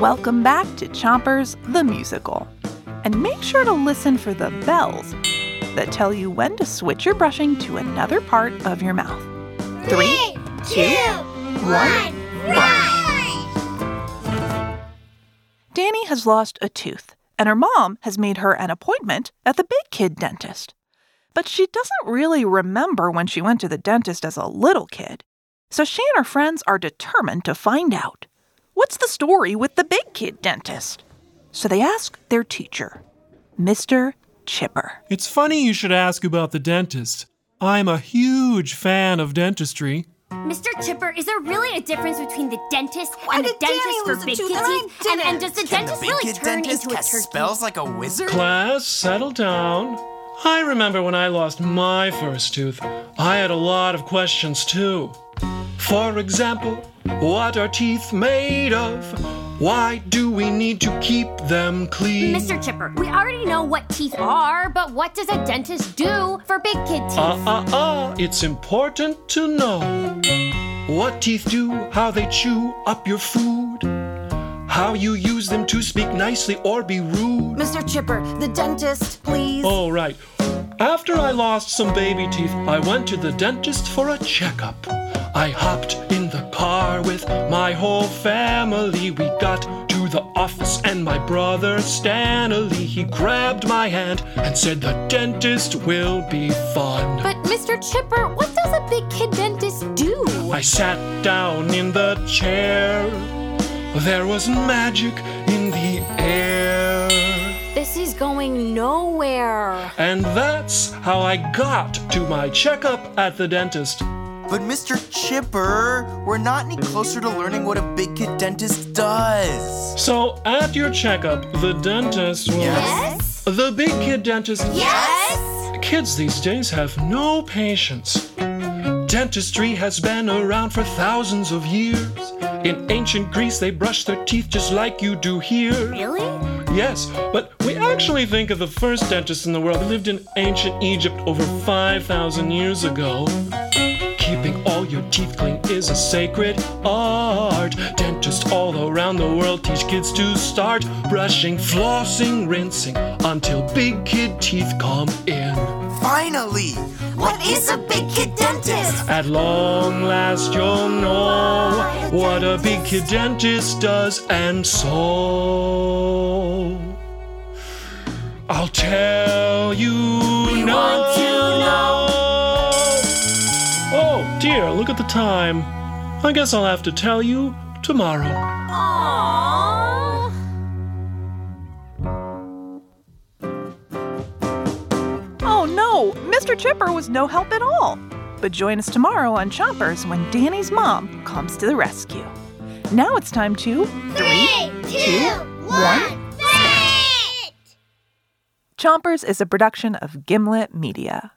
Welcome back to Chompers the Musical. And make sure to listen for the bells that tell you when to switch your brushing to another part of your mouth. Three, two, one, run! Dani has lost a tooth, and her mom has made her an appointment at the big kid dentist. But she doesn't really remember when she went to the dentist as a little kid. So she and her friends are determined to find out. What's the story with the big kid dentist? So they ask their teacher, Mr. Chipper. It's funny you should ask about the dentist. I'm a huge fan of dentistry. Mr. Chipper, is there really a difference between the dentist Why and the dentist for big tooth kid and I teeth? And, and does the didn't? dentist the big really kid turn dentist into a turkey? spells like a wizard? Class, settle down. I remember when I lost my first tooth. I had a lot of questions too. For example, what are teeth made of? Why do we need to keep them clean? Mr. Chipper, we already know what teeth are, but what does a dentist do for big kid teeth? Uh uh uh, it's important to know what teeth do, how they chew up your food, how you use them to speak nicely or be rude. Mr. Chipper, the dentist, please. All right. After I lost some baby teeth, I went to the dentist for a checkup. I hopped in the car with my whole family. We got to the office, and my brother Stanley, he grabbed my hand and said, The dentist will be fun. But Mr. Chipper, what does a big kid dentist do? I sat down in the chair. There was magic in the air. This is going nowhere. And that's how I got to my checkup at the dentist. But Mr. Chipper, we're not any closer to learning what a big kid dentist does. So, at your checkup, the dentist will. Yes? The big kid dentist. Yes? Kids these days have no patience. Dentistry has been around for thousands of years. In ancient Greece, they brushed their teeth just like you do here. Really? Yes, but we actually think of the first dentist in the world who lived in ancient Egypt over 5,000 years ago. Your teeth clean is a sacred art. Dentists all around the world teach kids to start brushing, flossing, rinsing until big kid teeth come in. Finally! What is a big kid dentist? At long last, you'll know what a big kid dentist does, and so I'll tell you dear, look at the time. I guess I'll have to tell you tomorrow. Aww. Oh no, Mr. Chipper was no help at all. But join us tomorrow on Chompers when Dani's mom comes to the rescue. Now it's time to Three, two, one, Chompers is a production of Gimlet Media.